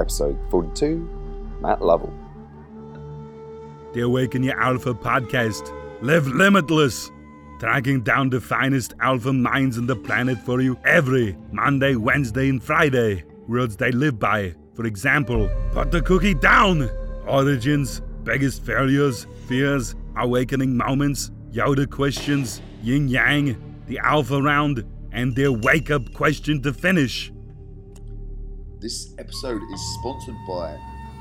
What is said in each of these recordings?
episode 42, Matt Lovell. The Awaken Your Alpha podcast. Live limitless. Tracking down the finest alpha minds on the planet for you every Monday, Wednesday, and Friday. Words they live by. For example, put the cookie down. Origins, biggest failures, fears, awakening moments, Yoda questions, yin yang, the alpha round, and their wake up question to finish. This episode is sponsored by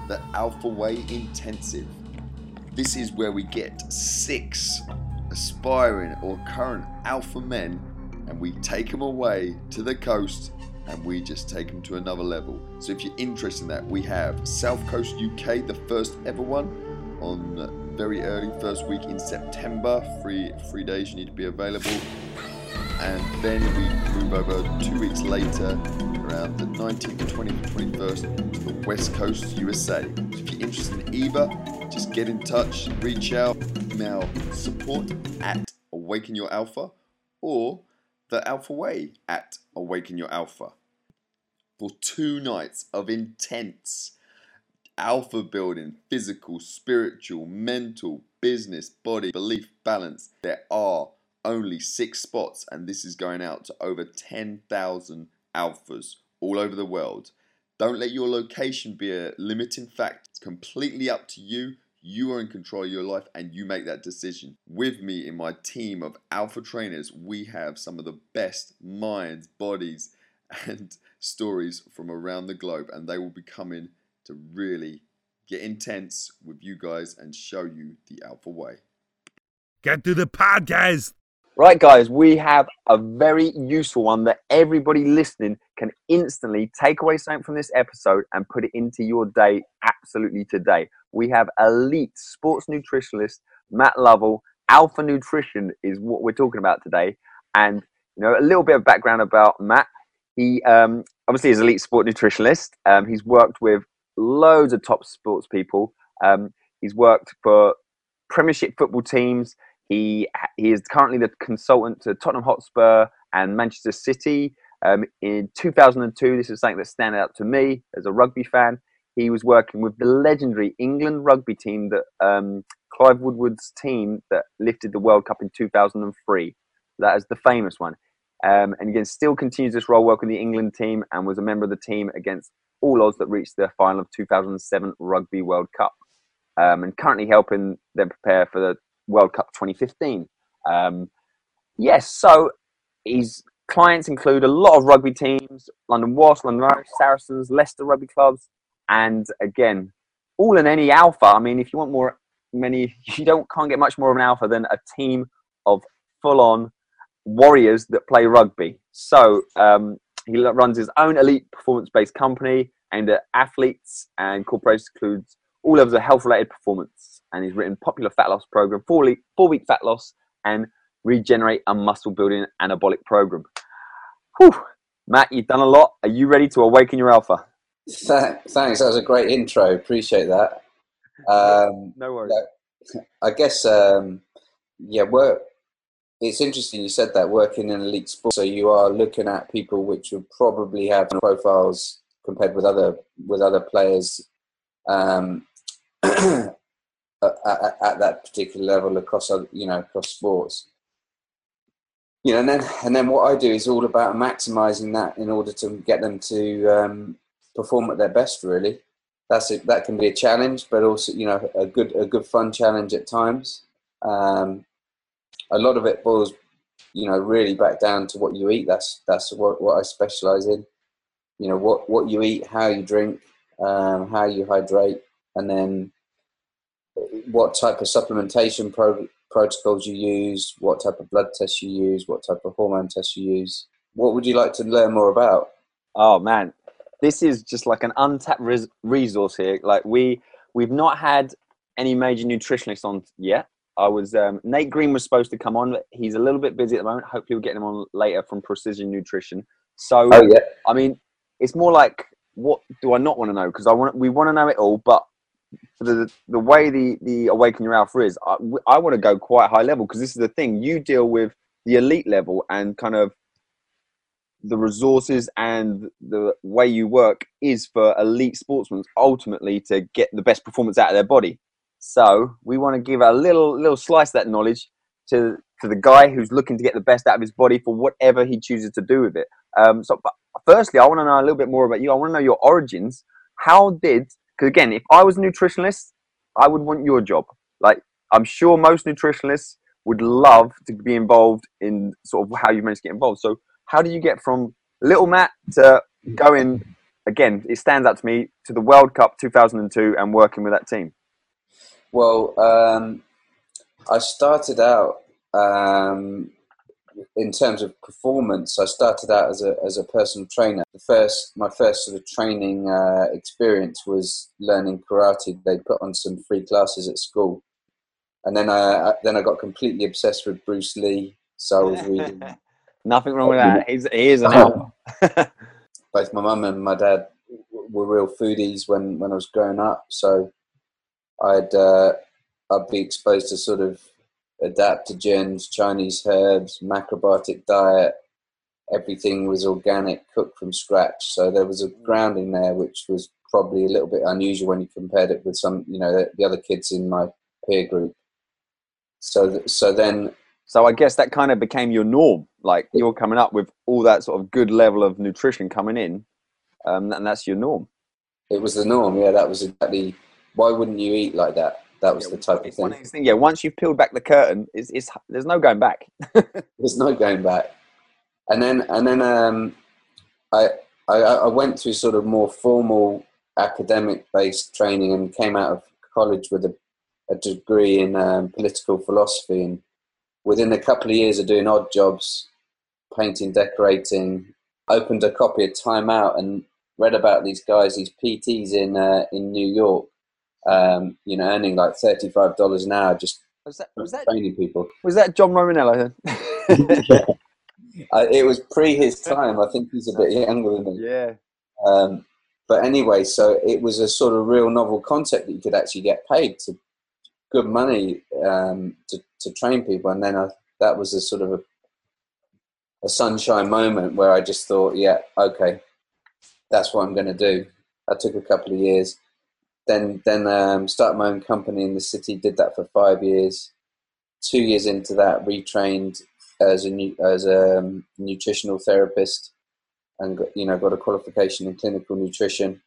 the Alpha Way Intensive. This is where we get six aspiring or current alpha men and we take them away to the coast and we just take them to another level. So if you're interested in that, we have South Coast UK, the first ever one, on very early first week in September. Three three days you need to be available, and then we move over two weeks later, around the 19th, 20th, 21st, to the West Coast, USA. So if you're interested in either, just get in touch, reach out, email support at Awaken Your Alpha or the Alpha Way at Awaken Your Alpha for two nights of intense alpha building, physical, spiritual, mental, business, body, belief, balance. There are only six spots, and this is going out to over 10,000 alphas all over the world. Don't let your location be a limiting factor. It's completely up to you. You are in control of your life and you make that decision. With me in my team of alpha trainers, we have some of the best minds, bodies, and stories from around the globe, and they will be coming to really get intense with you guys and show you the alpha way. Get to the podcast. Right, guys, we have a very useful one that everybody listening can instantly take away something from this episode and put it into your day absolutely today. We have elite sports nutritionist Matt Lovell. Alpha Nutrition is what we're talking about today. And, you know, a little bit of background about Matt. He um, obviously is elite sport nutritionist. Um, he's worked with loads of top sports people. Um, he's worked for Premiership football teams. He he is currently the consultant to Tottenham Hotspur and Manchester City. Um, in 2002, this is something that stands out to me as a rugby fan. He was working with the legendary England rugby team that um, Clive Woodward's team that lifted the World Cup in 2003. That is the famous one. Um, and again, still continues this role working the England team and was a member of the team against all odds that reached the final of 2007 Rugby World Cup. Um, and currently helping them prepare for the World Cup 2015. Um, yes, so his clients include a lot of rugby teams London Wasps, London Irish, Saracens, Leicester rugby clubs, and again, all in any alpha. I mean, if you want more, many, you don't can't get much more of an alpha than a team of full on warriors that play rugby. So um, he runs his own elite performance based company aimed at athletes and corporations includes all levels of health related performance. And he's written popular fat loss program, four week, four week fat loss, and regenerate a muscle building anabolic program. Whew. Matt, you've done a lot. Are you ready to awaken your alpha? Thanks. That was a great intro. Appreciate that. Um, no worries. I guess, um, yeah, work. It's interesting you said that working in elite sport. So you are looking at people which would probably have profiles compared with other with other players um, at, at, at, that particular level across you know across sports. You know, and then and then what I do is all about maximizing that in order to get them to um, perform at their best. Really, that's it. That can be a challenge, but also you know a good a good fun challenge at times. Um, a lot of it boils, you know, really back down to what you eat. That's that's what what I specialize in. You know, what what you eat, how you drink, um, how you hydrate, and then what type of supplementation pro- protocols you use, what type of blood tests you use, what type of hormone tests you use. What would you like to learn more about? Oh man, this is just like an untapped res- resource here. Like we we've not had any major nutritionists on yet. I was um, Nate Green was supposed to come on, but he's a little bit busy at the moment. Hopefully, we'll get him on later from Precision Nutrition. So, oh, yeah. I mean, it's more like what do I not want to know? Because I want we want to know it all, but the the way the the awaken your alpha is, I, I want to go quite high level because this is the thing. You deal with the elite level and kind of the resources and the way you work is for elite sportsmen ultimately to get the best performance out of their body. So we want to give a little little slice of that knowledge to to the guy who's looking to get the best out of his body for whatever he chooses to do with it. Um, so, firstly, I want to know a little bit more about you. I want to know your origins. How did? Because again, if I was a nutritionist, I would want your job. Like I'm sure most nutritionalists would love to be involved in sort of how you managed to get involved. So how do you get from little Matt to going again? It stands out to me to the World Cup 2002 and working with that team. Well, um, I started out um, in terms of performance. I started out as a as a personal trainer. The first, my first sort of training uh, experience was learning karate. They put on some free classes at school, and then I then I got completely obsessed with Bruce Lee. So I was reading. Nothing wrong with that. He's he is an alpha. Both my mum and my dad were real foodies when when I was growing up. So I'd uh, I'd be exposed to sort of adaptogens, Chinese herbs, macrobiotic diet. Everything was organic, cooked from scratch. So there was a grounding there, which was probably a little bit unusual when you compared it with some, you know, the, the other kids in my peer group. So, so then. So I guess that kind of became your norm. Like you're coming up with all that sort of good level of nutrition coming in, um, and that's your norm. It was the norm. Yeah, that was exactly. Why wouldn't you eat like that? That was yeah, the type of thing. Thing. Yeah, once you've peeled back the curtain, it's, it's there's no going back. there's no going back. And then and then um, I, I I went through sort of more formal academic based training and came out of college with a a degree in um, political philosophy, and within a couple of years of doing odd jobs, painting, decorating, opened a copy of Time Out and read about these guys, these PTs in uh, in New York, um, you know, earning like thirty five dollars an hour just was that, was that, training people. Was that John Romaniello? yeah. Uh, it was pre his time. I think he's a bit younger than me. Yeah. Um, but anyway, so it was a sort of real novel concept that you could actually get paid to good money um, to, to train people. And then I, that was a sort of a, a sunshine moment where I just thought, yeah, okay, that's what I'm going to do. I took a couple of years. Then, then um, started my own company in the city. Did that for five years. Two years into that, retrained as a as a um, nutritional therapist, and got, you know got a qualification in clinical nutrition.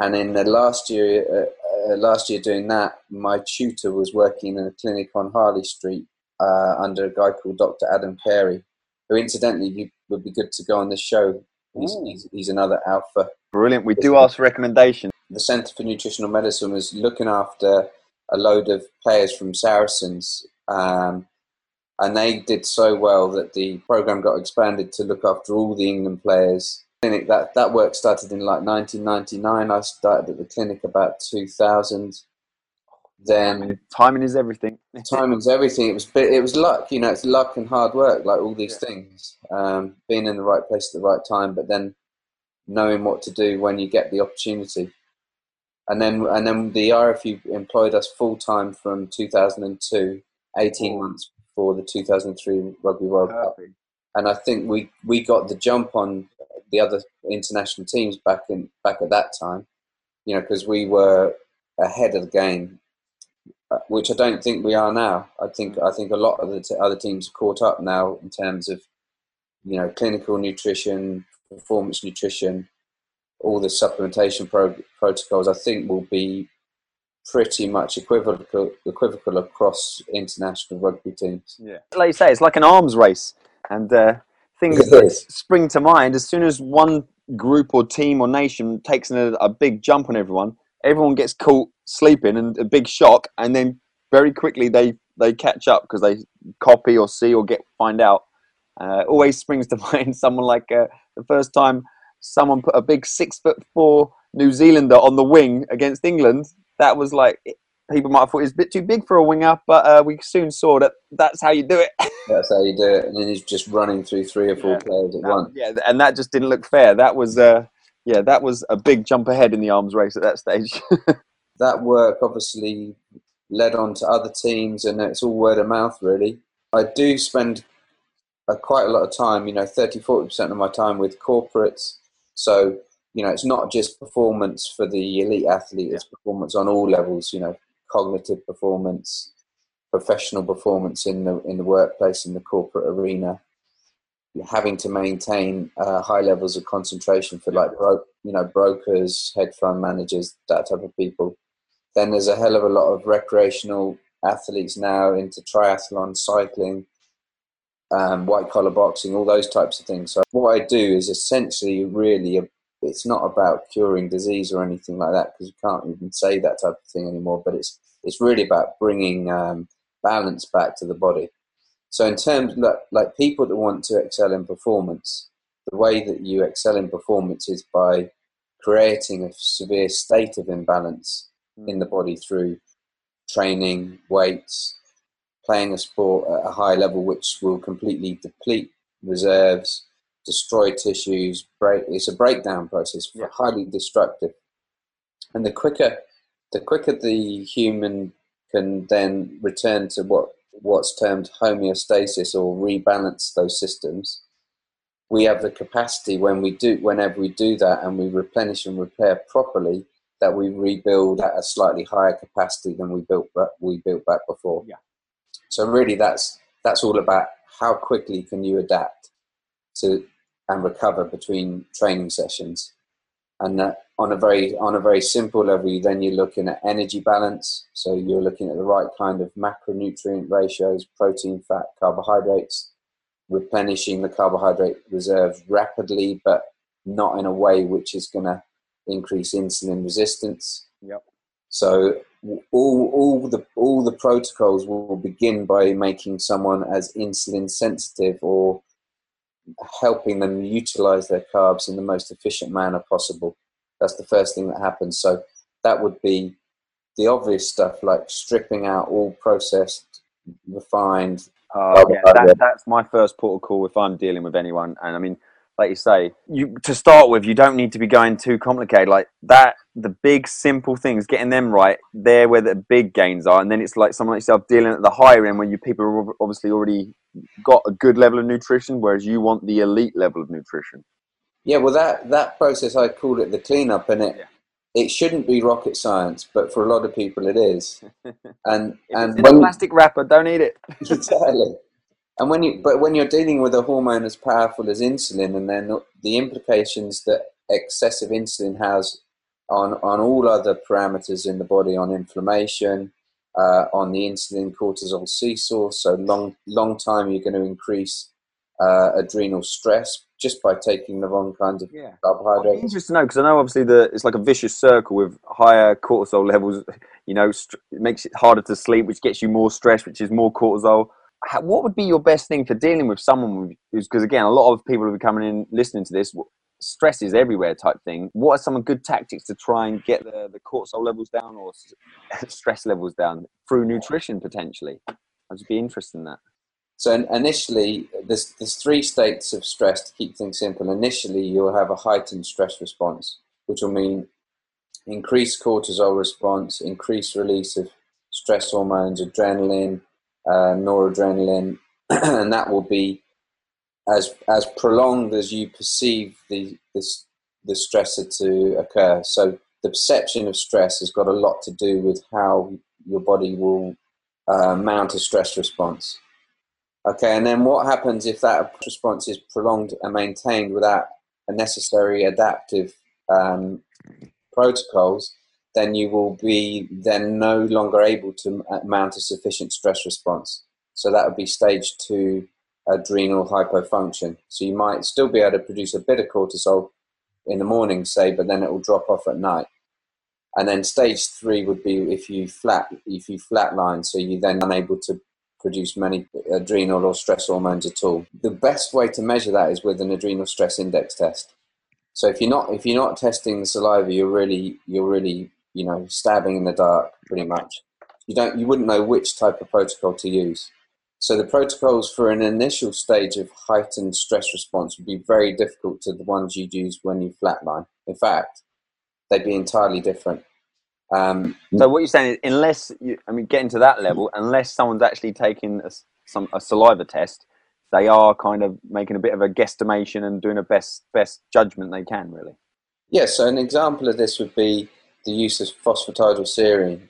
And in the last year, uh, uh, last year doing that, my tutor was working in a clinic on Harley Street uh, under a guy called Dr. Adam Carey, who incidentally would be good to go on this show. He's, he's, he's, another alpha. Brilliant. We do ask for recommendations. The Centre for Nutritional Medicine was looking after a load of players from Saracens. Um, and they did so well that the program got expanded to look after all the England players. Clinic that that work started in like 1999 i started at the clinic about 2000 then timing is everything. Timing is everything. It was it was luck you know it's luck and hard work like all these yeah. things um, being in the right place at the right time but then knowing what to do when you get the opportunity and then and then the rfu employed us full time from 2002 18 months before the 2003 rugby world cup and i think we we got the jump on the other international teams back in back at that time. You know, because we were ahead of the game, uh, which I don't think we are now. I think I think a lot of the t- other teams are caught up now in terms of you know clinical nutrition, performance nutrition, all the supplementation pro- protocols. I think will be pretty much equivocal equivocal across international rugby teams. Yeah, like you say, it's like an arms race, and uh, things that spring to mind as soon as one group or team or nation takes a, a big jump on everyone everyone gets caught sleeping and a big shock and then very quickly they they catch up because they copy or see or get find out uh, always springs to mind someone like uh, the first time someone put a big six foot four new zealander on the wing against england that was like people might have thought it was a bit too big for a winger, but uh, we soon saw that that's how you do it. that's how you do it, and then he's just running through three or four yeah. players at once. Yeah, and that just didn't look fair. That was, uh, yeah, that was a big jump ahead in the arms race at that stage. that work obviously led on to other teams, and it's all word of mouth, really. I do spend uh, quite a lot of time, you know, 30, 40% of my time with corporates. So, you know, it's not just performance for the elite athlete, it's performance on all levels, you know, cognitive performance, professional performance in the, in the workplace, in the corporate arena, having to maintain uh, high levels of concentration for like, bro- you know, brokers, hedge fund managers, that type of people. Then there's a hell of a lot of recreational athletes now into triathlon, cycling, um, white collar boxing, all those types of things. So what I do is essentially really a, it's not about curing disease or anything like that because you can't even say that type of thing anymore. But it's it's really about bringing um, balance back to the body. So in terms like, like people that want to excel in performance, the way that you excel in performance is by creating a severe state of imbalance in the body through training, weights, playing a sport at a high level, which will completely deplete reserves, destroy tissues. Break. It's a breakdown process, Yeah. highly destructive. And the quicker, the quicker the human can then return to what what's termed homeostasis or rebalance those systems, we have the capacity when we do whenever we do that and we replenish and repair properly that we rebuild at a slightly higher capacity than we built back, we built back before. Yeah. So really, that's that's all about how quickly can you adapt to and recover between training sessions, and that on a very on a very simple level, then you're looking at energy balance. So you're looking at the right kind of macronutrient ratios: protein, fat, carbohydrates, replenishing the carbohydrate reserves rapidly, but not in a way which is going to increase insulin resistance. Yep. So all all the all the protocols will begin by making someone as insulin sensitive or helping them utilize their carbs in the most efficient manner possible. That's the first thing that happens. So that would be the obvious stuff like stripping out all processed, refined. Uh, yeah, that, that's my first port of call if I'm dealing with anyone. And I mean, like you say, you to start with, you don't need to be going too complicated. Like that, the big simple things, getting them right, there where the big gains are. And then it's like someone like yourself dealing at the higher end where you people are obviously already got a good level of nutrition, whereas you want the elite level of nutrition. Yeah, well, that that process I call it the cleanup, and it it shouldn't be rocket science, but for a lot of people it is. And and it's in a when, plastic wrapper, don't eat it. exactly. And when you, but when you're dealing with a hormone as powerful as insulin, and then the implications that excessive insulin has on on all other parameters in the body, on inflammation, uh, on the insulin cortisol seesaw. So long long time you're going to increase uh, adrenal stress just by taking the wrong kinds of Yeah. carbohydrates. Interesting to know because I know obviously the it's like a vicious circle with higher cortisol levels. You know, st- makes it harder to sleep, which gets you more stress, which is more cortisol. What would be your best thing for dealing with someone who's because again, a lot of people who are coming in listening to this, stress is everywhere type thing. What are some good tactics to try and get the, the cortisol levels down or stress levels down through nutrition potentially? I'd just be interested in that. So in- initially, there's, there's three states of stress to keep things simple. Initially, you'll have a heightened stress response, which will mean increased cortisol response, increased release of stress hormones, adrenaline, uh, noradrenaline, and that will be as as prolonged as you perceive the this the stressor to occur. So the perception of stress has got a lot to do with how your body will uh, mount a stress response. Okay, and then what happens if that response is prolonged and maintained without a necessary adaptive um, protocols? Then you will be then no longer able to uh, mount a sufficient stress response. So that would be stage two adrenal hypofunction. So you might still be able to produce a bit of cortisol in the morning, say, but then it will drop off at night. And then stage three would be if you flat if you flatline, so you're then unable to produce many adrenal or stress hormones at all. The best way to measure that is with an adrenal stress index test. So if you're not if you're not testing the saliva, you're really you're really you know stabbing in the dark pretty much. You don't you wouldn't know which type of protocol to use. So the protocols for an initial stage of heightened stress response would be very difficult to the ones you'd use when you flatline. In fact, they'd be entirely different. Um, So what you're saying is, unless you, I mean, getting to that level, unless someone's actually taking a, some a saliva test, they are kind of making a bit of a guesstimation and doing a best best judgment they can, really. Yeah, so an example of this would be the use of phosphatidylserine,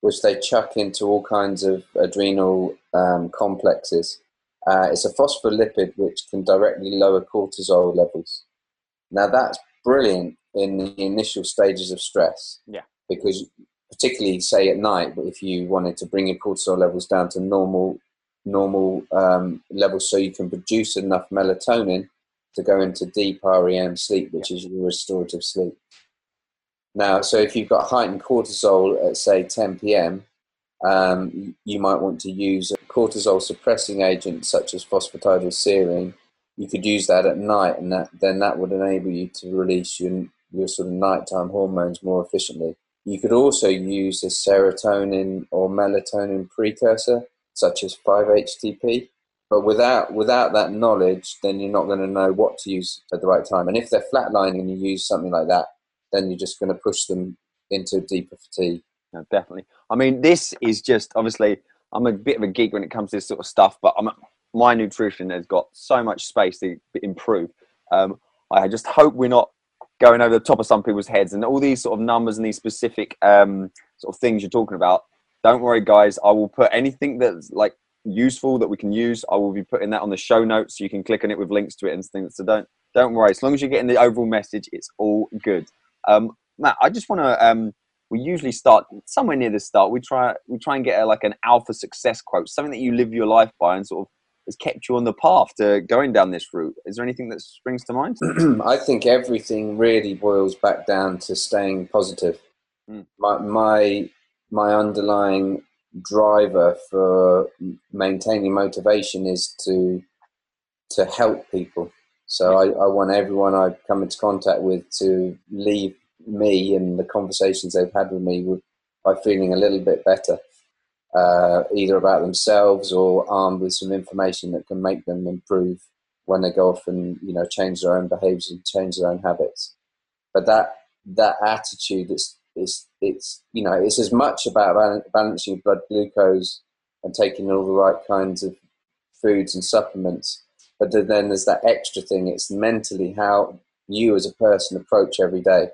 which they chuck into all kinds of adrenal um, complexes. Uh, it's a phospholipid which can directly lower cortisol levels. Now, that's brilliant in the initial stages of stress. Yeah. Because, particularly, say at night, if you wanted to bring your cortisol levels down to normal normal um, levels so you can produce enough melatonin to go into deep REM sleep, which is your restorative sleep. Now, so if you've got heightened cortisol at say 10 p.m., um, you might want to use a cortisol suppressing agent such as phosphatidylserine. You could use that at night, and that, then that would enable you to release your, your sort of nighttime hormones more efficiently. You could also use a serotonin or melatonin precursor, such as 5-HTP. But without without that knowledge, then you're not going to know what to use at the right time. And if they're flatlining and you use something like that, then you're just going to push them into deeper fatigue. No, definitely. I mean, this is just obviously. I'm a bit of a geek when it comes to this sort of stuff, but I'm, my nutrition has got so much space to improve. Um, I just hope we're not going over the top of some people's heads and all these sort of numbers and these specific um, sort of things you're talking about. Don't worry, guys. I will put anything that's like useful that we can use. I will be putting that on the show notes, so you can click on it with links to it and things. So don't don't worry. As long as you're getting the overall message, it's all good. Um, Matt, I just want to. Um, we usually start somewhere near the start. We try we try and get a, like an alpha success quote, something that you live your life by, and sort of has kept you on the path to going down this route. Is there anything that springs to mind? I think everything really boils back down to staying positive. Mm. My my my underlying driver for maintaining motivation is to to help people. So I, I, want everyone I come into contact with to leave me and the conversations they've had with me with, by feeling a little bit better, uh, either about themselves or armed with some information that can make them improve when they go off and you know change their own behaviours and change their own habits. But that that attitude is it's it's you know it's as much about balancing blood glucose and taking all the right kinds of foods and supplements, but then there's that extra thing. It's mentally how you as a person approach every day.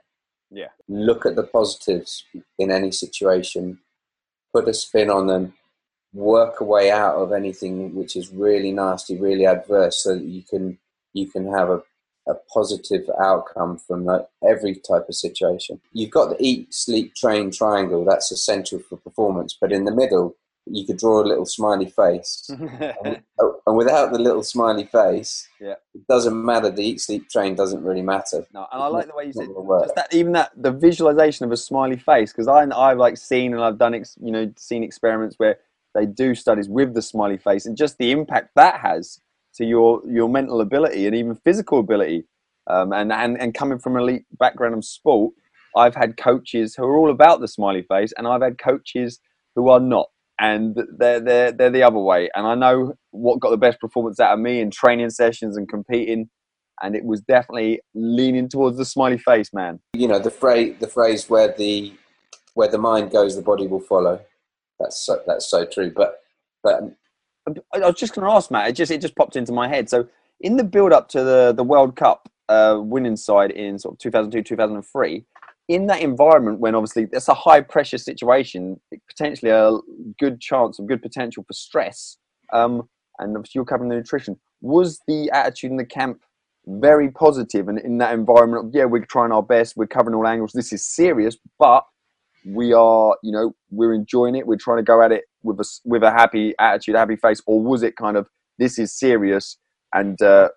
Yeah. Look at the positives in any situation, put a spin on them, work a way out of anything which is really nasty, really adverse, so that you can you can have a a positive outcome from every type of situation. You've got the eat, sleep, train triangle. That's essential for performance. But in the middle, you could draw a little smiley face. and, and, without the little smiley face, yeah. it doesn't matter. The eat, sleep, train doesn't really matter. No, and I like the way you said just that, even that the visualization of a smiley face because I I've like seen and I've done ex, you know seen experiments where they do studies with the smiley face and just the impact that has to your your mental ability and even physical ability. Um, and, and and coming from elite background of sport, I've had coaches who are all about the smiley face, and I've had coaches who are not, and they're they're they're the other way. And I know what got the best performance out of me in training sessions and competing, and it was definitely leaning towards the smiley face man. You know the phrase the phrase where the where the mind goes, the body will follow. That's so, that's so true. But but I was just going to ask Matt. It just it just popped into my head. So in the build up to the the World Cup uh, winning side in sort of 2002 2003, in that environment when obviously it's a high pressure situation, potentially a good chance of good potential for stress, um, and obviously you're covering the nutrition. Was the attitude in the camp very positive and in that environment? Yeah, we're trying our best. We're covering all angles. This is serious, but we are, you know, we're enjoying it. We're trying to go at it with a with a happy attitude, a happy face, or was it kind of this is serious and uh,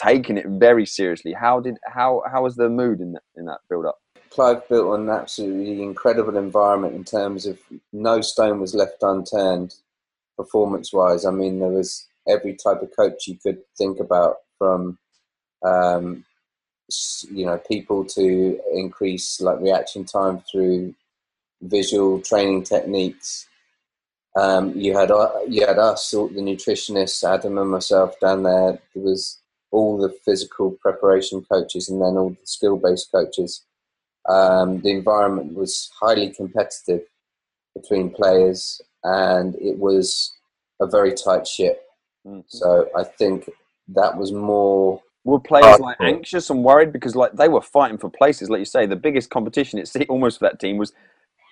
taking it very seriously? How did how how was the mood in that in that build up? Clive built an absolutely incredible environment in terms of no stone was left unturned performance wise. I mean, there was every type of coach you could think about from um, you know people to increase like reaction time through visual training techniques. Um, you had uh, you had us, the nutritionists, Adam and myself down there. There was all the physical preparation coaches, and then all the skill based coaches. Um, the environment was highly competitive between players, and it was a very tight ship. Mhm. So I think that was more. Were players like anxious and worried because like they were fighting for places, like you say, the biggest competition it seemed almost for that team was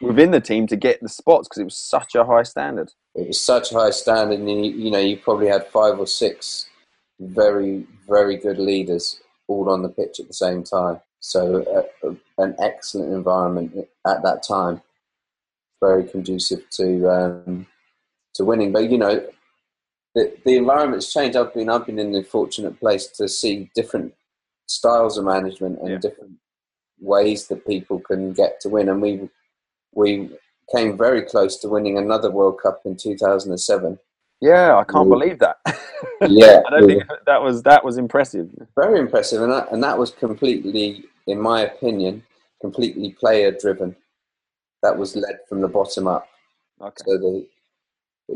within the team to get the spots because it was such a high standard. It was such a high standard, and you, you know you probably had five or six very very good leaders all on the pitch at the same time. So uh, an excellent environment at that time, very conducive to um, to winning. But you know, the the environment's changed. I've been I've been in the fortunate place to see different styles of management and Yeah. different ways that people can get to win. And we we came very close to winning another World Cup in 2007. Yeah, I can't believe that. Yeah, I don't think that was that was impressive. very impressive, and that and that was completely, in my opinion, completely player driven. That was led from the bottom up. Okay. So the,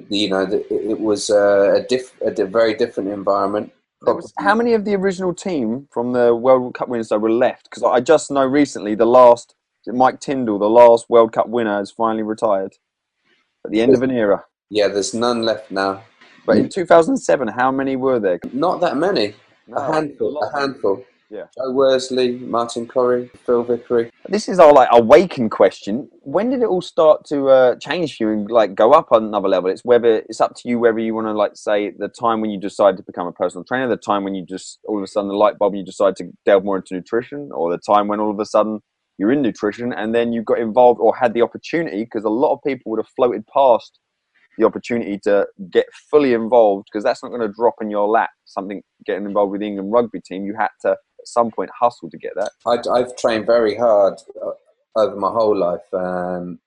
the you know, the, it was uh, a diff, a di- very different environment. Was, how many of the original team from the World Cup winners though were left? Because I just know recently the last Mike Tindall, the last World Cup winner, has finally retired at the end of an era. Yeah, there's none left now. But in 2007, how many were there? Not that many. No, a handful. lot. A handful. Yeah. Joe Worsley, Martin Corry, Phil Vickery. This is our like awaken question. When did it all start to uh, change for you and like go up on another level? It's whether it's up to you whether you want to like say the time when you decide to become a personal trainer, the time when you just all of a sudden the light bulb you decide to delve more into nutrition, or the time when all of a sudden you're in nutrition and then you got involved or had the opportunity because a lot of people would have floated past the opportunity to get fully involved because that's not going to drop in your lap. Something getting involved with the England rugby team, you had to at some point hustle to get that. I, I've trained very hard uh, over my whole life, um,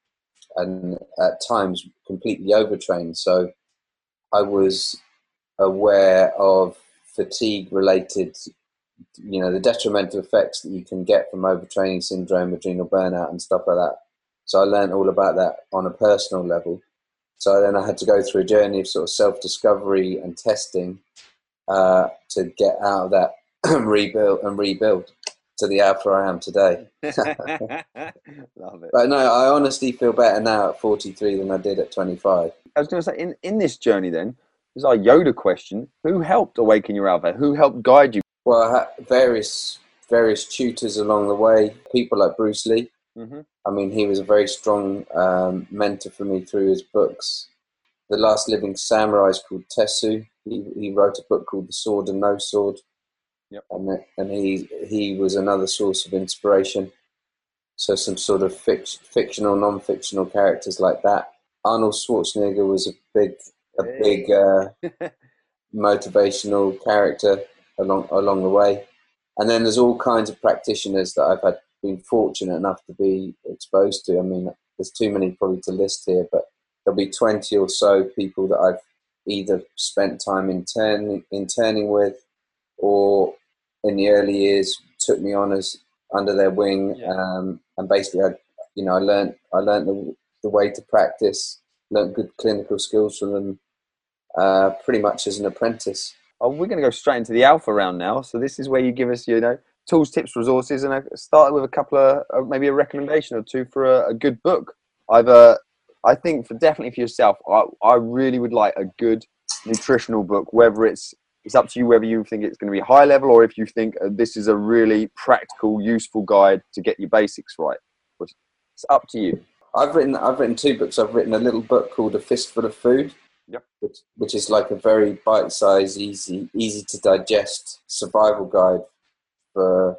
and at times completely overtrained. So I was aware of fatigue-related, you know, the detrimental effects that you can get from overtraining syndrome, adrenal burnout, and stuff like that. So I learned all about that on a personal level. So then I had to go through a journey of sort of self-discovery and testing uh, to get out of that rebuild and rebuild to the alpha I am today. Love it. But no, I honestly feel better now at 43 than I did at 25. I was going to say, in, in this journey, then, is our Yoda question. Who helped awaken your alpha? Who helped guide you? Well, I had various various tutors along the way. People like Bruce Lee. Mm-hmm. I mean, he was a very strong um, mentor for me through his books. The Last Living Samurai is called Tesshu. He, he wrote a book called The Sword and No Sword. Yep. And, and he, he was another source of inspiration. So some sort of fic- fictional, non-fictional characters like that. Arnold Schwarzenegger was a big, a Hey. big uh, motivational character along along the way. And then there's all kinds of practitioners that I've had been fortunate enough to be exposed to. I mean, there's too many probably to list here, but there'll be 20 or so people that I've either spent time intern, interning with or in the early years took me on as under their wing Yeah. um, and basically I you know I learned I learned the, the way to practice learned good clinical skills from them uh, pretty much as an apprentice Oh, we're going to go straight into the alpha round now. So this is where you give us, you know, tools, tips, resources, and I started with a couple of uh, maybe a recommendation or two for a, a good book. I've, uh, I think for definitely for yourself, I, I really would like a good nutritional book. Whether it's it's up to you whether you think it's going to be high level or if you think uh, this is a really practical, useful guide to get your basics right. It's up to you. I've written I've written two books. I've written a little book called A Fistful of Food, Yep. which which is like a very bite-sized, easy easy to digest survival guide for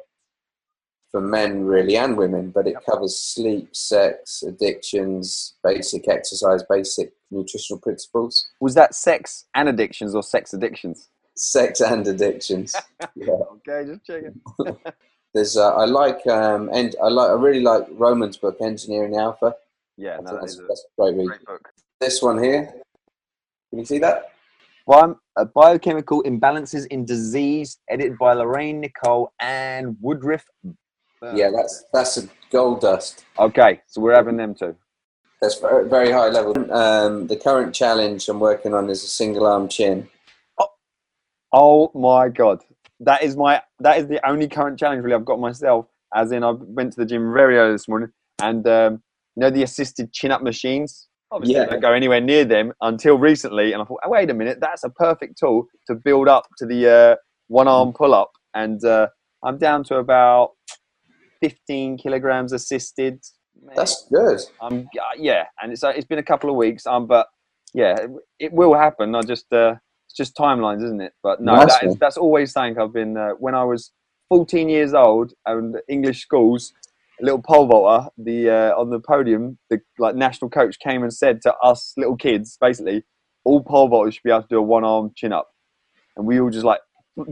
for men really and women. But it covers sleep, sex, addictions, basic exercise, basic nutritional principles, Was that sex and addictions or sex addictions? sex and addictions. yeah. Okay, just checking. There's uh, I like um and I like I really like Roman's book Engineering Alpha. Yeah, no, that's, a that's a great read. great book. This one here. Can you see that? One, uh, Biochemical Imbalances in Disease, edited by Lorraine Nicolle and Woodriff. Burn. Yeah, that's that's a gold dust. Okay, so we're having them too. That's very, very high level. Um, the current challenge I'm working on is a single arm chin. Oh my god, that is my that is the only current challenge really I've got myself. As in, I went to the gym very early this morning, and um, you know the assisted chin up machines. Obviously, Yeah. I don't go anywhere near them until recently, and I thought, oh, wait a minute, that's a perfect tool to build up to the uh, one arm pull up, and uh, I'm down to about 15 kilograms assisted. That's good. um, yeah, and it's uh, it's been a couple of weeks, um, but yeah, it, it will happen. I just uh, it's just timelines, isn't it? But no, Nice that is, that's always something I've been uh, when I was 14 years old and English schools. Little pole vaulter, the uh, on the podium, the like national coach came and said to us little kids, basically, all pole vaulters should be able to do a one arm chin up, and we all just like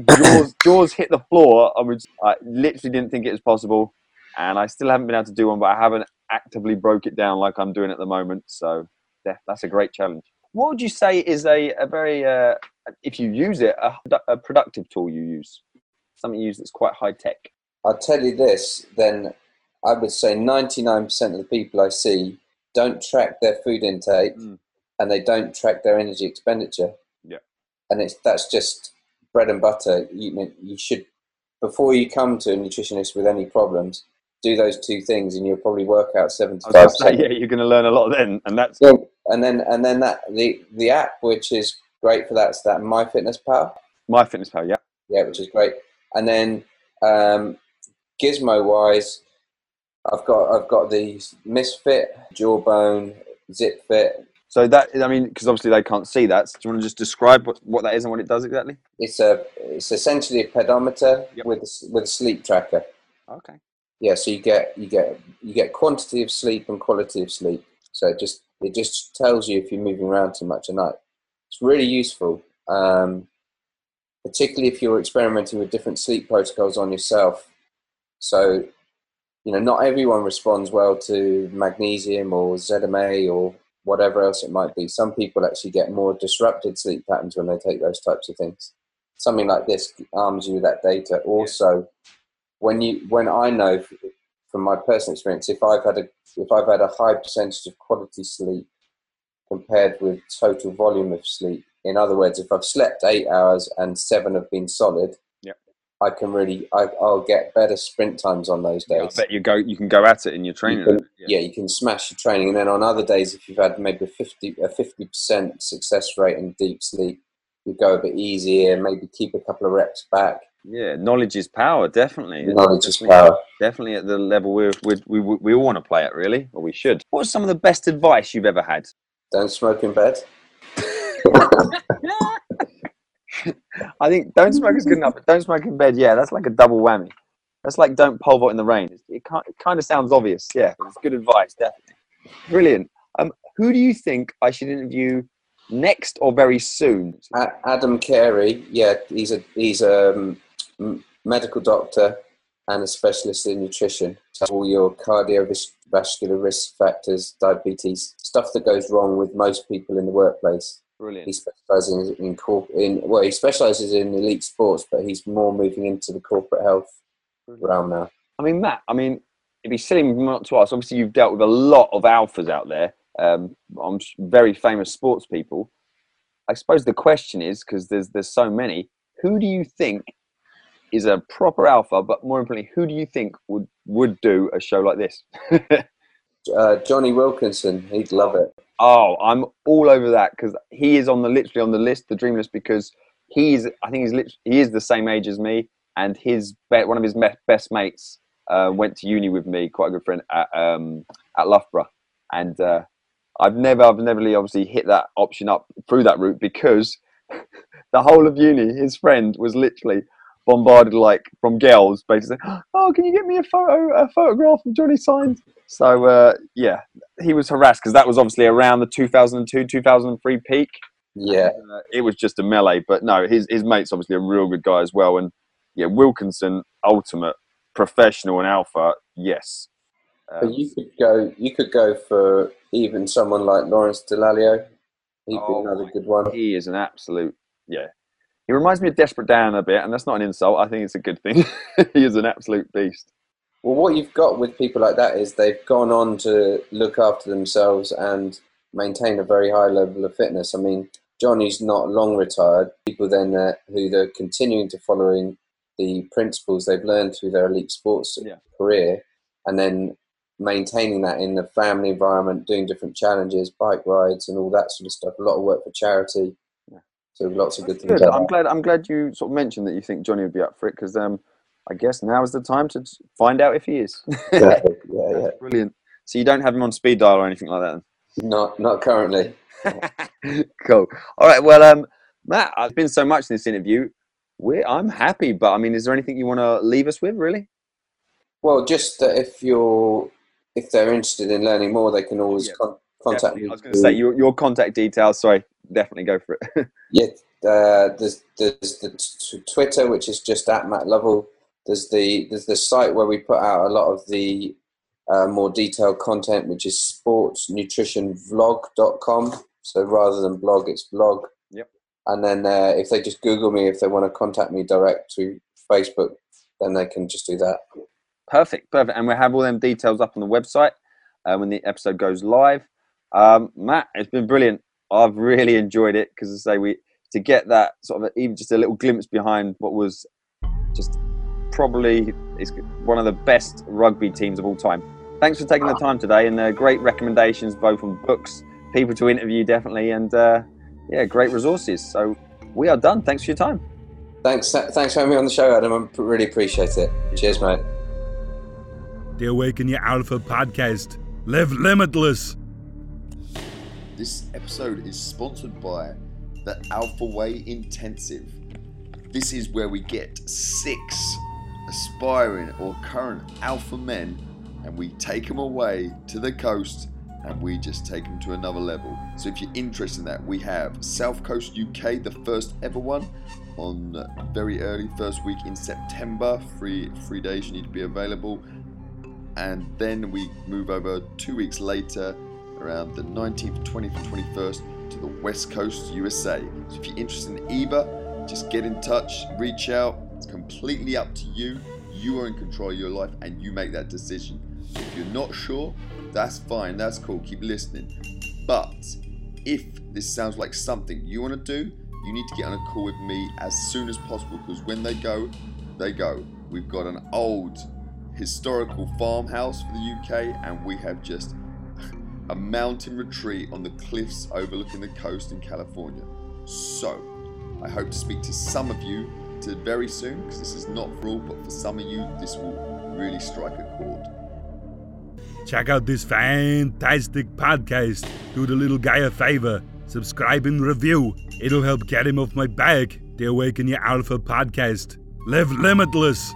jaws, jaws hit the floor, and we just, I literally didn't think it was possible, and I still haven't been able to do one, but I haven't actively broke it down like I'm doing at the moment. So yeah, that's a great challenge. What would you say is a, a very, uh, if you use it, a, a productive tool you use? Something you use that's quite high tech. I'll tell you this, then I would say 99% of the people I see don't track their food intake Mm. and they don't track their energy expenditure. Yeah. And it's that's just bread and butter. You, you should, before you come to a nutritionist with any problems, do those two things and you'll probably work out 75%. I was going to say, yeah, you're going to learn a lot then, and that's Yeah, and then and then that the the app which is great for that is that MyFitnessPal. MyFitnessPal. Yeah, yeah, which is great. And then um, gizmo wise, I've got I've got the Misfit, Jawbone, ZipFit. so that I mean, because obviously they can't see that. So do you want to just describe what, what that is and what it does exactly? It's a it's essentially a pedometer Yep. with a, with a sleep tracker. Okay. Yeah, so you get you get you get quantity of sleep and quality of sleep. So it just it just tells you if you're moving around too much at night. It's really useful, um, particularly if you're experimenting with different sleep protocols on yourself. So, you know, not everyone responds well to magnesium or ZMA or whatever else it might be. Some people actually get more disrupted sleep patterns when they take those types of things. Something like this arms you with that data. Also, when you when I know from my personal experience, if I've had a if I've had a high percentage of quality sleep compared with total volume of sleep, in other words, if I've slept eight hours and seven have been solid. I can really I, I'll get better sprint times on those Yeah, I days. bet you go. You can go at it in your training. can- yeah, you can smash your training, and then on other days, if you've had maybe a fifty a fifty percent success rate in deep sleep, you go a bit easier, maybe keep a couple of reps back. Yeah, knowledge is power. Definitely. Knowledge is power. Definitely at the level we we we we all want to play at, really, or we should. What's some of the best advice you've ever had? Don't smoke in bed. I think don't smoke is good enough, but don't smoke in bed. Yeah, that's like a double whammy. That's like don't pole vault in the rain. It, it kind of sounds obvious. Yeah, it's good advice, definitely. Brilliant. Um, who do you think I should interview next or very soon? Adam Carey, yeah, he's a he's a um, medical doctor and a specialist in nutrition. So all your cardiovascular risk factors, diabetes, stuff that goes wrong with most people in the workplace. He specializes in, in corp in well, he specializes in elite sports, but he's more moving into the corporate health realm now. I mean, Matt. I mean, it'd be silly not to ask. Obviously, you've dealt with a lot of alphas out there. Um, I'm very famous sports people. I suppose the question is because there's there's so many. Who do you think is a proper alpha? But more importantly, who do you think would would do a show like this? Uh, Jonny Wilkinson, he'd love it. Oh, I'm all over that because he is on the literally on the list, the dream list, because he's I think he's he is the same age as me, and his one of his best mates uh, went to uni with me, quite a good friend at um, at Loughborough, and uh, I've never I've never really obviously hit that option up through that route because the whole of uni, his friend was literally bombarded like from girls, basically. Oh, can you get me a photo a photograph of Jonny signed? So uh, yeah, he was harassed because that was obviously around the 2002 2003 peak. Yeah, Uh, it was just a melee, but no, his his mate's obviously a real good guy as well. And yeah, Wilkinson, ultimate professional and alpha, yes. Um, but you could go. You could go for even someone like Lawrence Dallaglio. He'd Oh be another good one. he is an absolute yeah. He reminds me of Desperate Dan a bit, and that's not an insult. I think it's a good thing. he is an absolute beast. Well, what you've got with people like that is they've gone on to look after themselves and maintain a very high level of fitness. I mean, Jonny's not long retired. People then uh, who they're continuing to following the principles they've learned through their elite sports Yeah. career, and then maintaining that in the family environment, doing different challenges, bike rides, and all that sort of stuff. A lot of work for charity. Yeah. So lots of good things. Good. I'm glad. I'm glad you sort of mentioned that you think Jonny would be up for it because um, I guess now is the time to find out if he is. Exactly. Yeah, yeah. Brilliant. So you don't have him on speed dial or anything like that. Not not currently. cool. All right. Well, um, Matt, I've been so much in this interview. We're, I'm happy, but I mean, is there anything you want to leave us with, really? Well, just that if you're if they're interested in learning more, they can always Yeah, con- contact Definitely. me. I was going to say your, your contact details. Sorry, definitely go for it. Yeah, uh, there's there's the t- Twitter, which is just at Matt Lovell. There's the there's the site where we put out a lot of the uh, more detailed content, which is sportsnutritionvlog.com. So rather than blog, it's blog. Yep. And then uh, if they just Google me, if they want to contact me direct through Facebook, then they can just do that. Perfect, perfect. And we'll have all them details up on the website uh, when the episode goes live. Um, Matt, it's been brilliant. I've really enjoyed it because, I say, we to get that sort of even just a little glimpse behind what was just probably is one of the best rugby teams of all time. Thanks for taking the time today and uh, great recommendations, both on books, people to interview, definitely, and uh, yeah, great resources. So we are done. Thanks for your time. Thanks, thanks for having me on the show, Adam. I really appreciate it. Cheers, mate. The Awaken Your Alpha podcast. Live limitless. This episode is sponsored by the Alpha Way Intensive. This is where we get six aspiring or current alpha men and we take them away to the coast and we just take them to another level. So if you're interested in that, we have South Coast UK, the first ever one, on very early first week in September. Three three days you need to be available, and then we move over two weeks later, around the 19th, 20th, 21st, to the West Coast USA. So if you're interested in either, just get in touch, reach out. It's completely up to you. You are in control of your life, and you make that decision. If you're not sure, that's fine, that's cool, keep listening. But if this sounds like something you want to do, you need to get on a call with me as soon as possible because when they go, they go. We've got an old historical farmhouse for the UK, and we have just a mountain retreat on the cliffs overlooking the coast in California. So, I hope to speak to some of you to very soon because this is not for all, but for some of you, this will really strike a chord. Check out this fantastic podcast. Do the little guy a favor. Subscribe and review. It'll help get him off my back. The Awaken Your Alpha podcast. Live limitless.